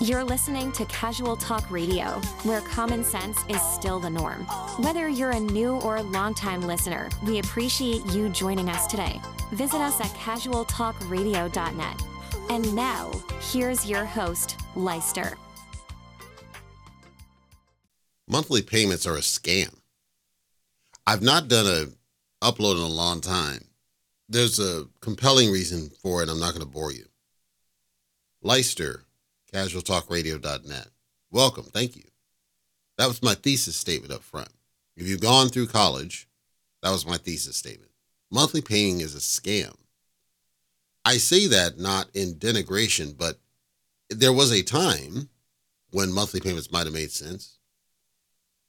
You're listening to Casual Talk Radio, where common sense is still the norm. Whether you're a new or a longtime listener, we appreciate you joining us today. Visit us at casualtalkradio.net. And now, here's your host, Leister. Monthly payments are a scam. I've not done a upload in a long time. There's a compelling reason for it. I'm not going to bore you. Leister casualtalkradio.net. Welcome. Thank you. That was my thesis statement up front. If you've gone through college, that was my thesis statement. Monthly paying is a scam. I say that not in denigration, but there was a time when monthly payments might have made sense.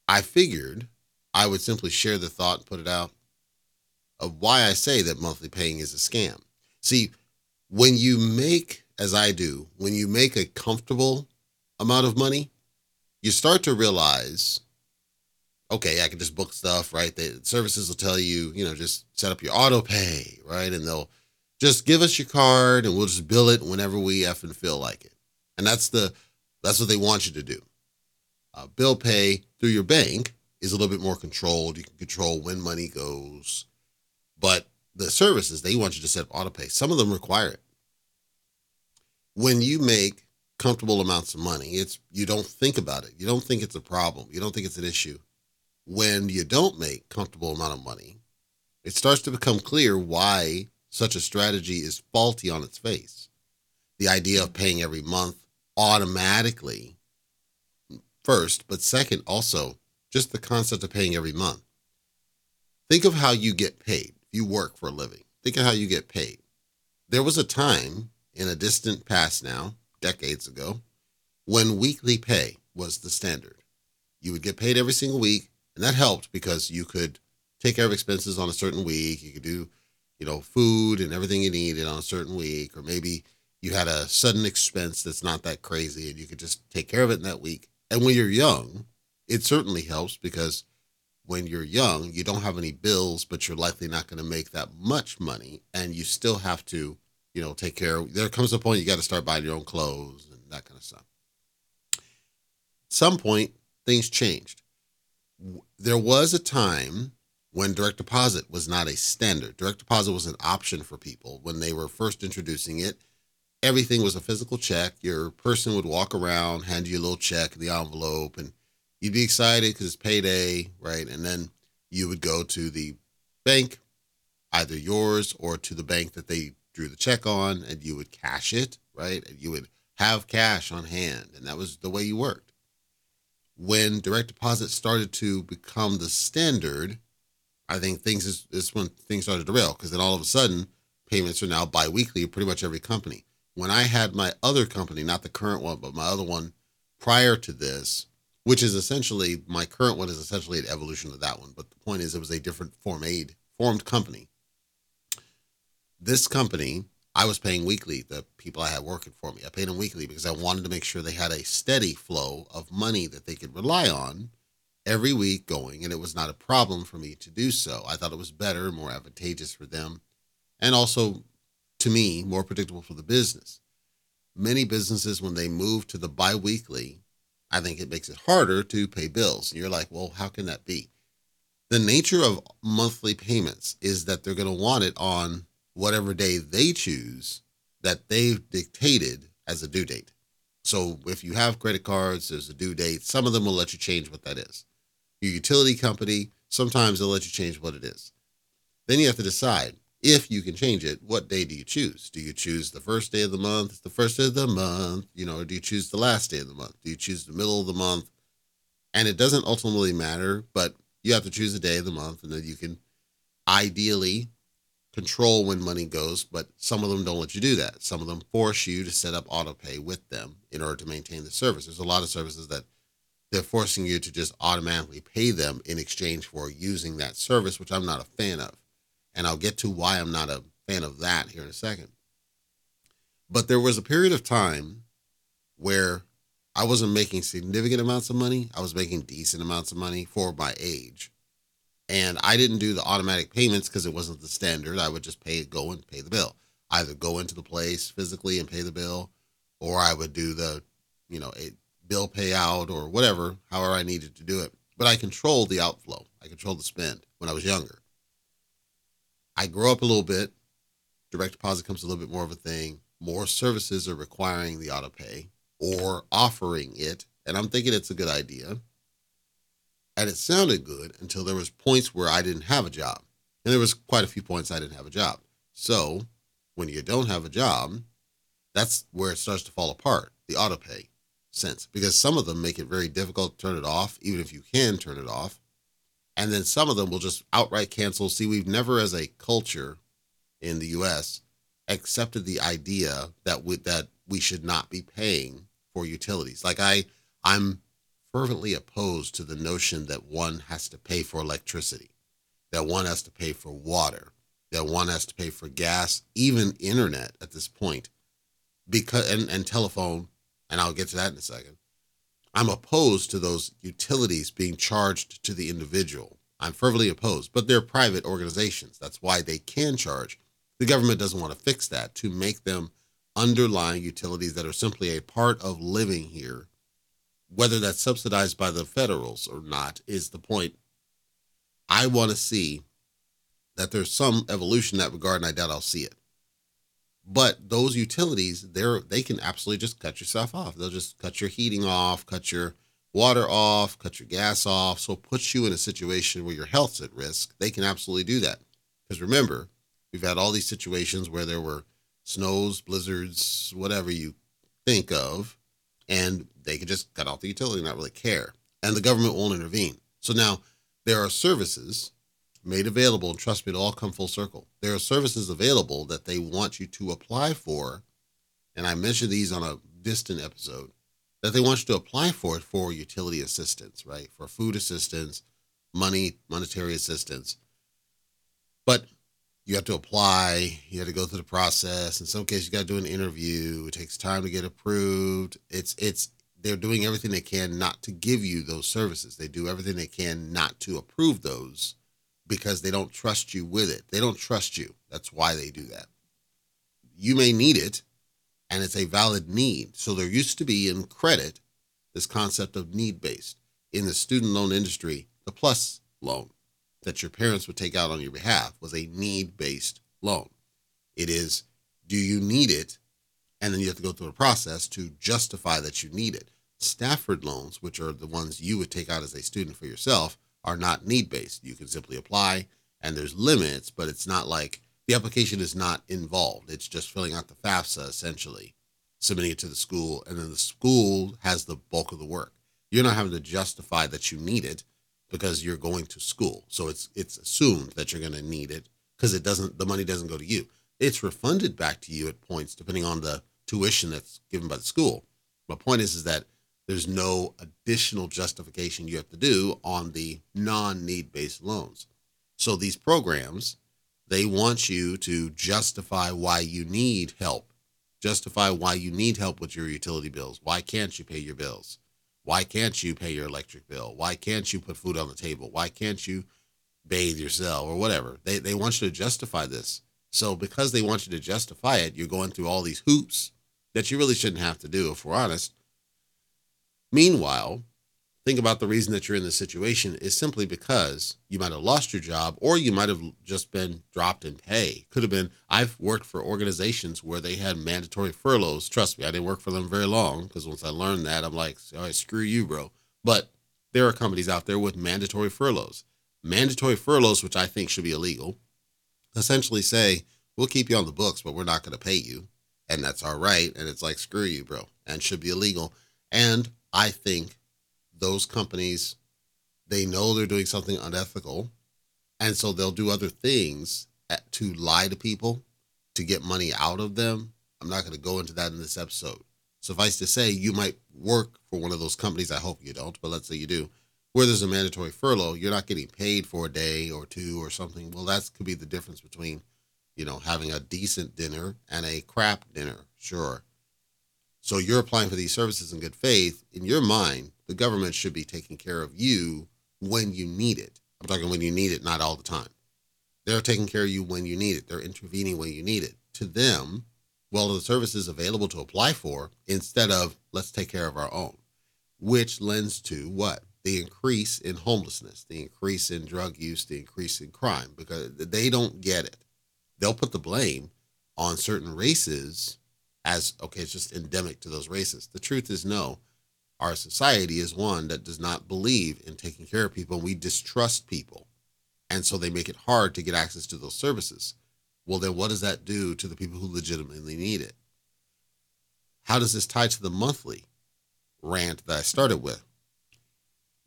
I figured I would simply share the thought and put it out of why I say that monthly paying is a scam. See, when you make as I do, when you make a comfortable amount of money, you start to realize, okay, I can just book stuff, right? The services will tell you, you know, just set up your auto pay, right? And they'll just give us your card and we'll just bill it whenever we effing feel like it. And that's the that's what they want you to do. Uh, bill pay through your bank is a little bit more controlled. You can control when money goes, but the services they want you to set up auto pay. Some of them require it when you make comfortable amounts of money, it's you don't think about it. You don't think it's a problem. You don't think it's an issue. When you don't make comfortable amount of money, it starts to become clear why such a strategy is faulty on its face. The idea of paying every month automatically first, but second also just the concept of paying every month. Think of how you get paid. You work for a living. Think of how you get paid. There was a time in a distant past now, decades ago, when weekly pay was the standard. You would get paid every single week, and that helped because you could take care of expenses on a certain week. You could do, you know, food and everything you needed on a certain week, or maybe you had a sudden expense that's not that crazy and you could just take care of it in that week. And when you're young, it certainly helps because when you're young, you don't have any bills, but you're likely not going to make that much money, and you still have to you know, take care. There comes a point you got to start buying your own clothes and that kind of stuff. At some point, things changed. There was a time when direct deposit was not a standard. Direct deposit was an option for people when they were first introducing it. Everything was a physical check. Your person would walk around, hand you a little check the envelope, and you'd be excited because it's payday, right? And then you would go to the bank, either yours or to the bank that they drew the check on and you would cash it, right? And you would have cash on hand. And that was the way you worked. When direct deposit started to become the standard, I think things is, is when things started to rail because then all of a sudden payments are now biweekly, pretty much every company. When I had my other company, not the current one, but my other one prior to this, which is essentially my current one is essentially an evolution of that one. But the point is, it was a different form aid formed company this company, I was paying weekly the people I had working for me. I paid them weekly because I wanted to make sure they had a steady flow of money that they could rely on every week going. And it was not a problem for me to do so. I thought it was better, more advantageous for them, and also to me, more predictable for the business. Many businesses, when they move to the biweekly, I think it makes it harder to pay bills. And you're like, well, how can that be? The nature of monthly payments is that they're going to want it on whatever day they choose that they've dictated as a due date. So if you have credit cards, there's a due date. Some of them will let you change what that is. Your utility company, sometimes they'll let you change what it is. Then you have to decide if you can change it, what day do you choose? Do you choose the first day of the month, the first day of the month, you know, or do you choose the last day of the month? Do you choose the middle of the month? And it doesn't ultimately matter, but you have to choose a day of the month and then you can ideally control when money goes, but some of them don't let you do that. Some of them force you to set up auto pay with them in order to maintain the service. There's a lot of services that they're forcing you to just automatically pay them in exchange for using that service, which I'm not a fan of. And I'll get to why I'm not a fan of that here in a second. But there was a period of time where I wasn't making significant amounts of money. I was making decent amounts of money for my age. And I didn't do the automatic payments because it wasn't the standard. I would just pay go and pay the bill. Either go into the place physically and pay the bill, or I would do the you know, a bill payout or whatever, however I needed to do it. But I controlled the outflow. I controlled the spend when I was younger. I grow up a little bit. Direct deposit comes a little bit more of a thing. More services are requiring the auto pay or offering it. And I'm thinking it's a good idea. And it sounded good until there was points where I didn't have a job. And there was quite a few points I didn't have a job. So when you don't have a job, that's where it starts to fall apart, the auto pay sense. Because some of them make it very difficult to turn it off, even if you can turn it off. And then some of them will just outright cancel. See, we've never as a culture in the US accepted the idea that we, that we should not be paying for utilities. Like I I'm fervently opposed to the notion that one has to pay for electricity, that one has to pay for water, that one has to pay for gas, even internet at this point, because and, and telephone, and I'll get to that in a second. I'm opposed to those utilities being charged to the individual. I'm fervently opposed, but they're private organizations. That's why they can charge. The government doesn't want to fix that to make them underlying utilities that are simply a part of living here. Whether that's subsidized by the federals or not is the point. I want to see that there's some evolution in that regard, and I doubt I'll see it. But those utilities, they're they can absolutely just cut yourself off. They'll just cut your heating off, cut your water off, cut your gas off. So it puts you in a situation where your health's at risk. They can absolutely do that. Because remember, we've had all these situations where there were snows, blizzards, whatever you think of, and they could just cut off the utility and not really care. And the government won't intervene. So now there are services made available, and trust me, it'll all come full circle. There are services available that they want you to apply for. And I mentioned these on a distant episode that they want you to apply for it for utility assistance, right? For food assistance, money, monetary assistance. But you have to apply, you have to go through the process. In some cases, you got to do an interview. It takes time to get approved. It's it's they're doing everything they can not to give you those services. They do everything they can not to approve those because they don't trust you with it. They don't trust you. That's why they do that. You may need it, and it's a valid need. So there used to be in credit this concept of need based. In the student loan industry, the plus loan that your parents would take out on your behalf was a need based loan. It is, do you need it? And then you have to go through a process to justify that you need it. Stafford loans, which are the ones you would take out as a student for yourself, are not need based. You can simply apply and there's limits, but it's not like the application is not involved. It's just filling out the FAFSA essentially, submitting it to the school, and then the school has the bulk of the work. You're not having to justify that you need it because you're going to school. So it's it's assumed that you're going to need it because it doesn't the money doesn't go to you. It's refunded back to you at points depending on the tuition that's given by the school. My point is is that there's no additional justification you have to do on the non-need based loans. So these programs, they want you to justify why you need help. Justify why you need help with your utility bills. Why can't you pay your bills? Why can't you pay your electric bill? Why can't you put food on the table? Why can't you bathe yourself or whatever? They they want you to justify this. So because they want you to justify it, you're going through all these hoops that you really shouldn't have to do if we're honest Meanwhile, think about the reason that you're in this situation is simply because you might have lost your job or you might have just been dropped in pay. Could have been, I've worked for organizations where they had mandatory furloughs. Trust me, I didn't work for them very long because once I learned that, I'm like, all right, screw you, bro. But there are companies out there with mandatory furloughs. Mandatory furloughs, which I think should be illegal, essentially say, we'll keep you on the books, but we're not going to pay you. And that's all right. And it's like, screw you, bro, and should be illegal. And I think those companies they know they're doing something unethical and so they'll do other things at, to lie to people to get money out of them. I'm not going to go into that in this episode. Suffice to say, you might work for one of those companies. I hope you don't, but let's say you do, where there's a mandatory furlough. You're not getting paid for a day or two or something. Well, that could be the difference between, you know, having a decent dinner and a crap dinner. Sure. So you're applying for these services in good faith. In your mind, the government should be taking care of you when you need it. I'm talking when you need it, not all the time. They're taking care of you when you need it. They're intervening when you need it. To them, well the services available to apply for instead of let's take care of our own, which lends to what? The increase in homelessness, the increase in drug use, the increase in crime, because they don't get it. They'll put the blame on certain races as okay, it's just endemic to those races. The truth is, no. Our society is one that does not believe in taking care of people. And we distrust people. And so they make it hard to get access to those services. Well, then what does that do to the people who legitimately need it? How does this tie to the monthly rant that I started with?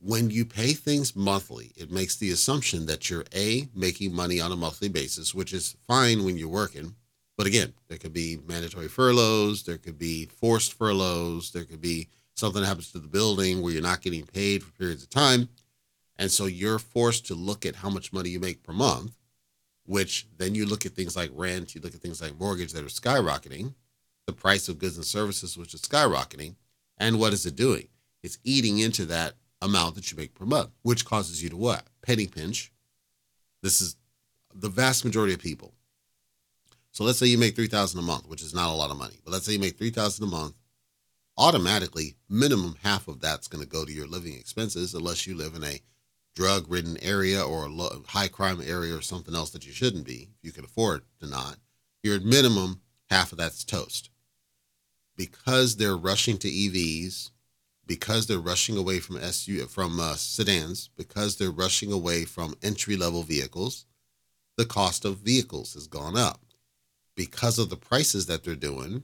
When you pay things monthly, it makes the assumption that you're A, making money on a monthly basis, which is fine when you're working. But again, there could be mandatory furloughs, there could be forced furloughs, there could be something happens to the building where you're not getting paid for periods of time. And so you're forced to look at how much money you make per month, which then you look at things like rent, you look at things like mortgage that are skyrocketing, the price of goods and services, which is skyrocketing. And what is it doing? It's eating into that amount that you make per month, which causes you to what? Penny pinch. This is the vast majority of people. So let's say you make 3000 a month, which is not a lot of money. But let's say you make 3000 a month automatically minimum half of that's going to go to your living expenses unless you live in a drug ridden area or a high crime area or something else that you shouldn't be if you can afford to not your minimum half of that's toast because they're rushing to evs because they're rushing away from su from uh, sedans because they're rushing away from entry level vehicles the cost of vehicles has gone up because of the prices that they're doing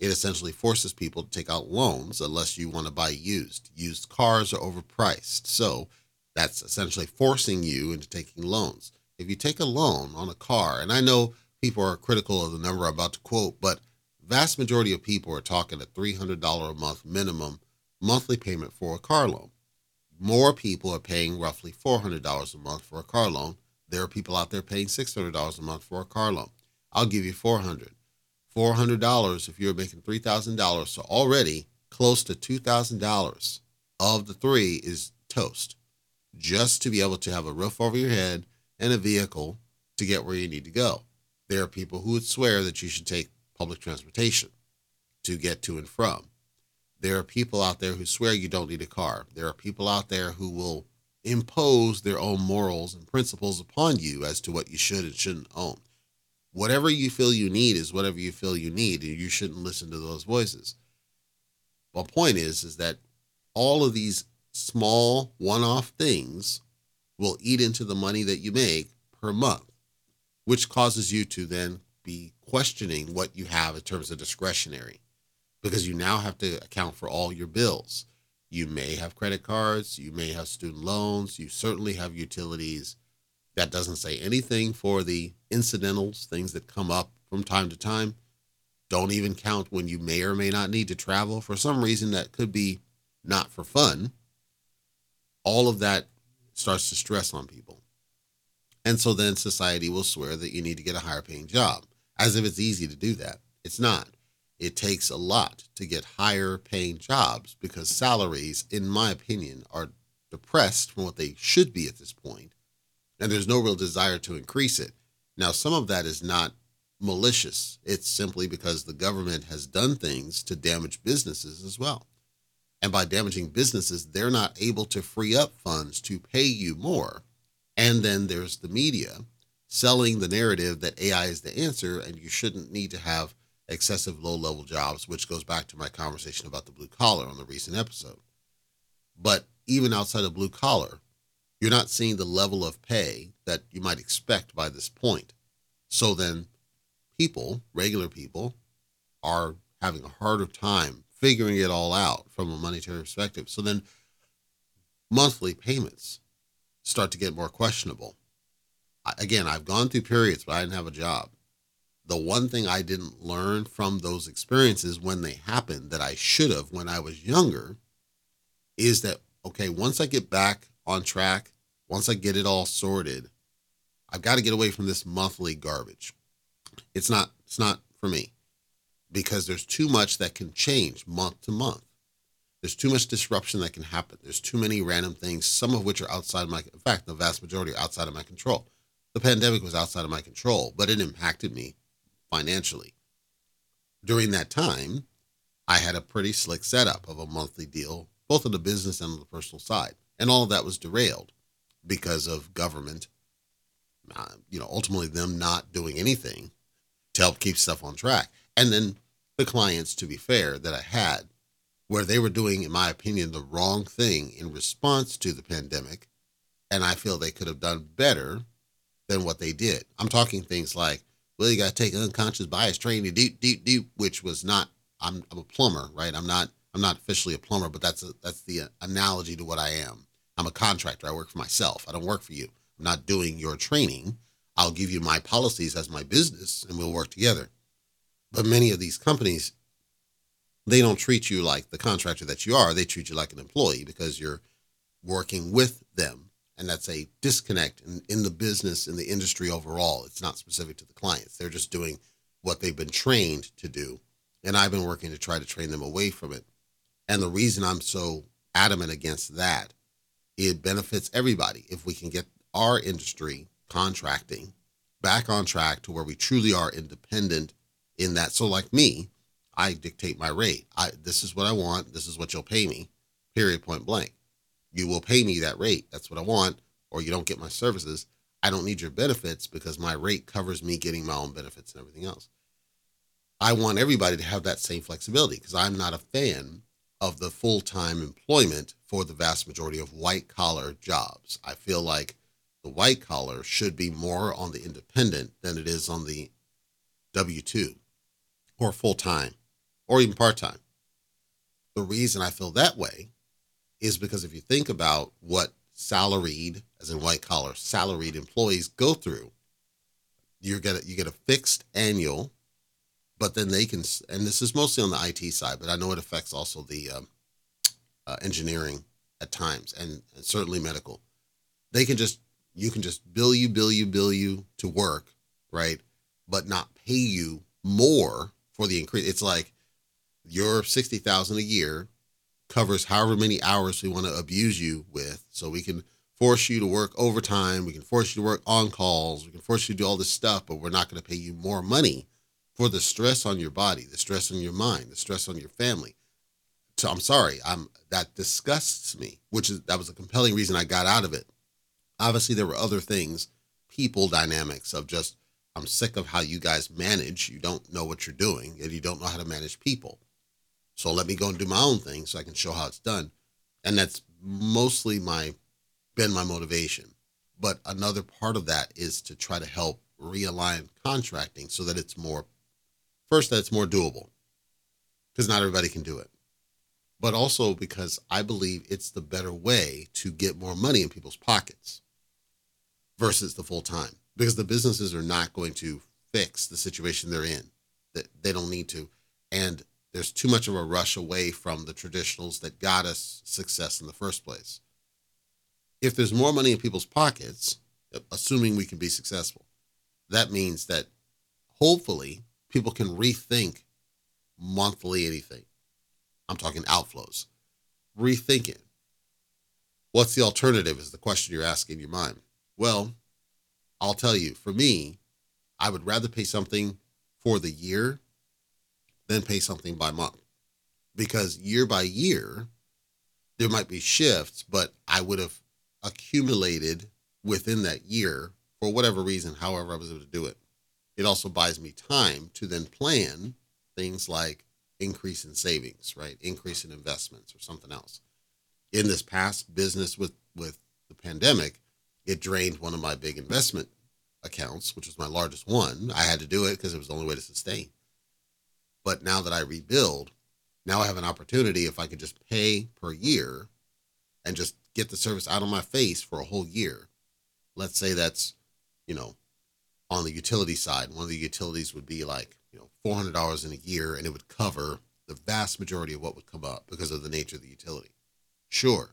it essentially forces people to take out loans unless you want to buy used. Used cars are overpriced. So that's essentially forcing you into taking loans. If you take a loan on a car, and I know people are critical of the number I'm about to quote, but vast majority of people are talking a $300 a month minimum monthly payment for a car loan. More people are paying roughly $400 a month for a car loan. There are people out there paying $600 a month for a car loan. I'll give you 400 $400 if you're making $3,000. So already close to $2,000 of the three is toast just to be able to have a roof over your head and a vehicle to get where you need to go. There are people who would swear that you should take public transportation to get to and from. There are people out there who swear you don't need a car. There are people out there who will impose their own morals and principles upon you as to what you should and shouldn't own. Whatever you feel you need is whatever you feel you need and you shouldn't listen to those voices. My point is is that all of these small one-off things will eat into the money that you make per month which causes you to then be questioning what you have in terms of discretionary because you now have to account for all your bills you may have credit cards you may have student loans you certainly have utilities that doesn't say anything for the incidentals, things that come up from time to time. Don't even count when you may or may not need to travel for some reason that could be not for fun. All of that starts to stress on people. And so then society will swear that you need to get a higher paying job, as if it's easy to do that. It's not. It takes a lot to get higher paying jobs because salaries, in my opinion, are depressed from what they should be at this point and there's no real desire to increase it. Now, some of that is not malicious, it's simply because the government has done things to damage businesses as well. And by damaging businesses, they're not able to free up funds to pay you more. And then there's the media selling the narrative that AI is the answer and you shouldn't need to have excessive low level jobs, which goes back to my conversation about the blue collar on the recent episode. But even outside of blue collar, you're not seeing the level of pay that you might expect by this point. So then people, regular people, are having a harder time figuring it all out from a monetary perspective. So then monthly payments start to get more questionable. Again, I've gone through periods, where I didn't have a job. The one thing I didn't learn from those experiences when they happened that I should have when I was younger is that, okay, once I get back on track, once I get it all sorted, I've got to get away from this monthly garbage. It's not it's not for me because there's too much that can change month to month. There's too much disruption that can happen. There's too many random things, some of which are outside my in fact, the vast majority are outside of my control. The pandemic was outside of my control, but it impacted me financially. during that time, I had a pretty slick setup of a monthly deal, both on the business and on the personal side. And all of that was derailed because of government, uh, you know, ultimately them not doing anything to help keep stuff on track. And then the clients, to be fair, that I had, where they were doing, in my opinion, the wrong thing in response to the pandemic. And I feel they could have done better than what they did. I'm talking things like, well, you got to take unconscious bias training, deep, deep, deep, which was not I'm, I'm a plumber, right? I'm not I'm not officially a plumber, but that's a, that's the analogy to what I am. I'm a contractor. I work for myself. I don't work for you. I'm not doing your training. I'll give you my policies as my business, and we'll work together. But many of these companies, they don't treat you like the contractor that you are. They treat you like an employee because you're working with them, and that's a disconnect in, in the business in the industry overall. It's not specific to the clients. They're just doing what they've been trained to do and I've been working to try to train them away from it. And the reason I'm so adamant against that, it benefits everybody if we can get our industry contracting back on track to where we truly are independent in that. So, like me, I dictate my rate. I this is what I want. This is what you'll pay me. Period. Point blank. You will pay me that rate. That's what I want. Or you don't get my services. I don't need your benefits because my rate covers me getting my own benefits and everything else. I want everybody to have that same flexibility because I'm not a fan of the full time employment for the vast majority of white collar jobs. I feel like the white collar should be more on the independent than it is on the W 2 or full time or even part time. The reason I feel that way is because if you think about what salaried, as in white collar, salaried employees go through, you get a, you get a fixed annual but then they can, and this is mostly on the IT side, but I know it affects also the um, uh, engineering at times and, and certainly medical. They can just, you can just bill you, bill you, bill you to work, right? But not pay you more for the increase. It's like your 60,000 a year covers however many hours we want to abuse you with. So we can force you to work overtime. We can force you to work on calls. We can force you to do all this stuff, but we're not going to pay you more money for the stress on your body, the stress on your mind, the stress on your family. So I'm sorry, I'm that disgusts me, which is that was a compelling reason I got out of it. Obviously, there were other things, people dynamics of just I'm sick of how you guys manage. You don't know what you're doing, and you don't know how to manage people. So let me go and do my own thing so I can show how it's done. And that's mostly my been my motivation. But another part of that is to try to help realign contracting so that it's more First, that it's more doable because not everybody can do it. But also because I believe it's the better way to get more money in people's pockets versus the full time. Because the businesses are not going to fix the situation they're in. That they don't need to. And there's too much of a rush away from the traditionals that got us success in the first place. If there's more money in people's pockets, assuming we can be successful, that means that hopefully people can rethink monthly anything. I'm talking outflows. Rethink it. What's the alternative is the question you're asking in your mind. Well, I'll tell you, for me, I would rather pay something for the year than pay something by month. Because year by year, there might be shifts, but I would have accumulated within that year for whatever reason, however I was able to do it. It also buys me time to then plan things like increase in savings, right? Increase in investments or something else. In this past business with with the pandemic, it drained one of my big investment accounts, which was my largest one. I had to do it because it was the only way to sustain. But now that I rebuild, now I have an opportunity if I could just pay per year and just get the service out of my face for a whole year. Let's say that's, you know, on the utility side, one of the utilities would be like, you know, $400 in a year and it would cover the vast majority of what would come up because of the nature of the utility. Sure,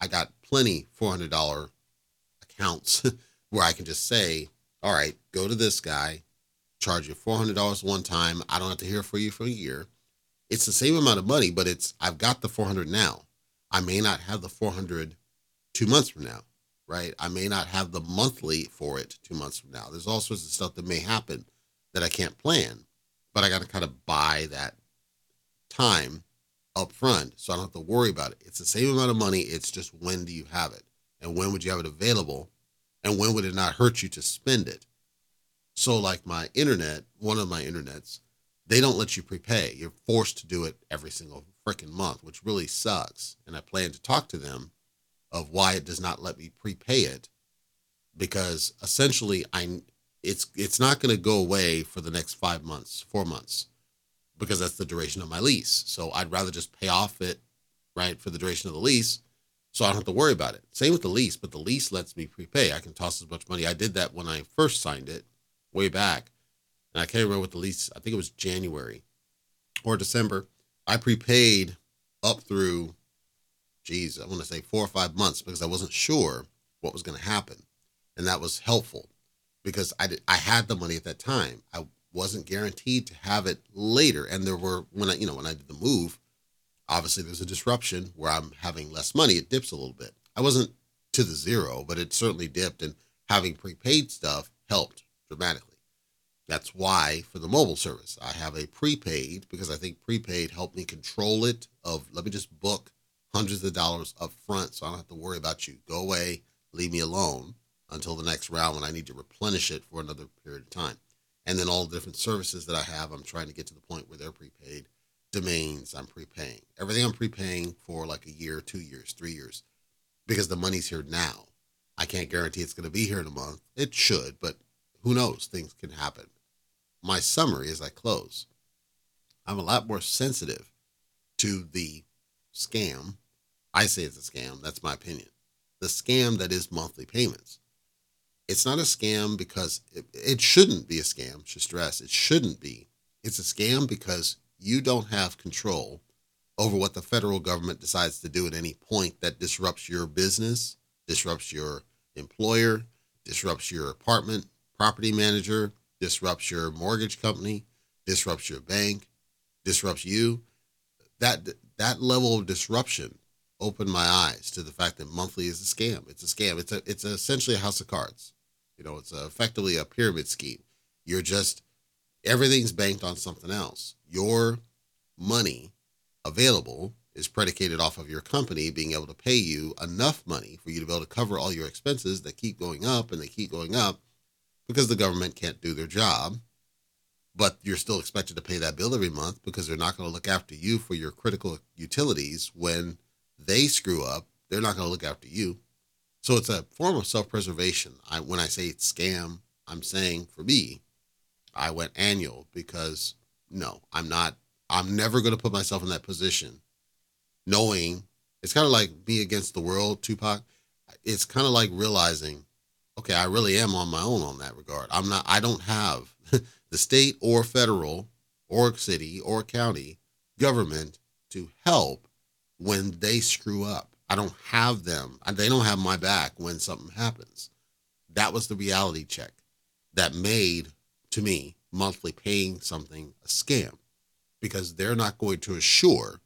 I got plenty $400 accounts where I can just say, all right, go to this guy, charge you $400 one time. I don't have to hear from you for a year. It's the same amount of money, but it's I've got the 400 now. I may not have the 400 two months from now right? I may not have the monthly for it two months from now. There's all sorts of stuff that may happen that I can't plan. but I got to kind of buy that time up front so I don't have to worry about it. It's the same amount of money. It's just when do you have it? And when would you have it available? And when would it not hurt you to spend it? So, like my internet, one of my internets, they don't let you prepay. You're forced to do it every single freaking month, which really sucks. And I plan to talk to them of why it does not let me prepay it because essentially I it's it's not going to go away for the next 5 months, 4 months because that's the duration of my lease. So I'd rather just pay off it right for the duration of the lease so I don't have to worry about it. Same with the lease, but the lease lets me prepay. I can toss as much money. I did that when I first signed it way back. And I can't remember what the lease, I think it was January or December. I prepaid up through, geez, I want to say four or five months because I wasn't sure what was going to happen. And that was helpful because I, did, I had the money at that time. I wasn't guaranteed to have it later. And there were, when I, you know, when I did the move, obviously there's a disruption where I'm having less money. It dips a little bit. I wasn't to the zero, but it certainly dipped. And having prepaid stuff helped dramatically. That's why for the mobile service, I have a prepaid because I think prepaid helped me control it. Of let me just book hundreds of dollars up front, so I don't have to worry about you. Go away, leave me alone until the next round when I need to replenish it for another period of time. And then all the different services that I have, I'm trying to get to the point where they're prepaid. Domains, I'm prepaying. Everything I'm prepaying for like a year, two years, three years, because the money's here now. I can't guarantee it's going to be here in a month. It should, but who knows? Things can happen. My summary as I close I'm a lot more sensitive to the scam. I say it's a scam. That's my opinion. The scam that is monthly payments. It's not a scam because it, it shouldn't be a scam. Should stress it shouldn't be. It's a scam because you don't have control over what the federal government decides to do at any point that disrupts your business, disrupts your employer, disrupts your apartment, property manager, disrupts your mortgage company, disrupts your bank, disrupts you. That that level of disruption opened my eyes to the fact that monthly is a scam. It's a scam. It's a it's essentially a house of cards. You know, it's a, effectively a pyramid scheme. You're just everything's banked on something else. Your money available is predicated off of your company being able to pay you enough money for you to be able to cover all your expenses that keep going up and they keep going up because the government can't do their job. But you're still expected to pay that bill every month because they're not going to look after you for your critical utilities when they screw up. They're not going to look after you. So it's a form of self-preservation. I, when I say it's scam, I'm saying for me, I went annual because no, I'm not. I'm never going to put myself in that position, knowing it's kind of like me against the world, Tupac. It's kind of like realizing okay, I really am on my own on that regard. I'm not, I don't have the state or federal or city or county government to help when they screw up. I don't have them. They don't have my back when something happens. That was the reality check that made to me monthly paying something a scam because they're not going to assure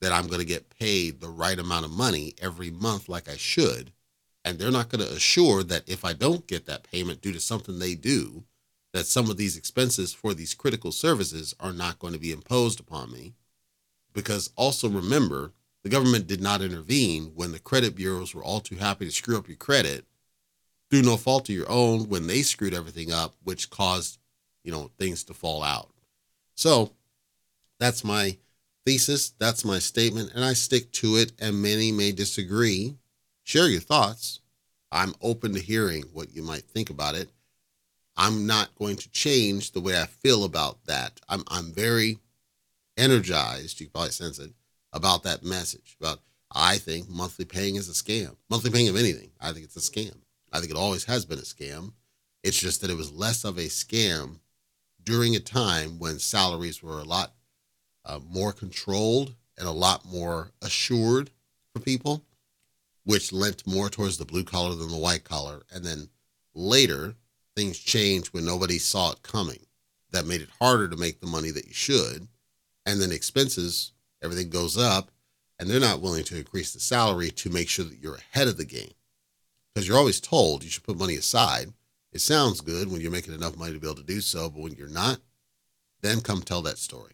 that I'm going to get paid the right amount of money every month like I should and they're not going to assure that if I don't get that payment due to something they do, that some of these expenses for these critical services are not going to be imposed upon me. Because also remember, the government did not intervene when the credit bureaus were all too happy to screw up your credit through no fault of your own when they screwed everything up, which caused, you know, things to fall out. So that's my thesis. That's my statement. And I stick to it. And many may disagree share your thoughts. I'm open to hearing what you might think about it. I'm not going to change the way I feel about that. I'm I'm very energized, you probably sense it, about that message. About I think monthly paying is a scam. Monthly paying of anything, I think it's a scam. I think it always has been a scam. It's just that it was less of a scam during a time when salaries were a lot uh, more controlled and a lot more assured for people which lent more towards the blue collar than the white collar. And then later, things changed when nobody saw it coming. That made it harder to make the money that you should. And then expenses, everything goes up, and they're not willing to increase the salary to make sure that you're ahead of the game. Because you're always told you should put money aside. It sounds good when you're making enough money to be able to do so, but when you're not, Then come tell that story.